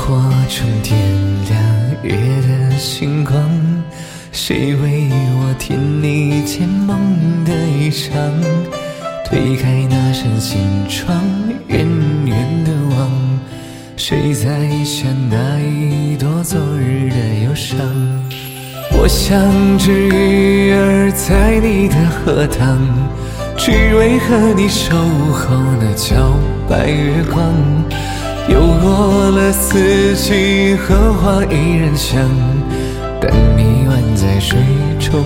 火中点亮夜的星光，谁为我添你渐梦的衣裳？推开那扇心窗，远远的望，谁在下那一朵昨日的忧伤？我像只鱼儿在你的荷塘，只为和你守候那皎白月光。四季，荷花依然香，但你宛在水中。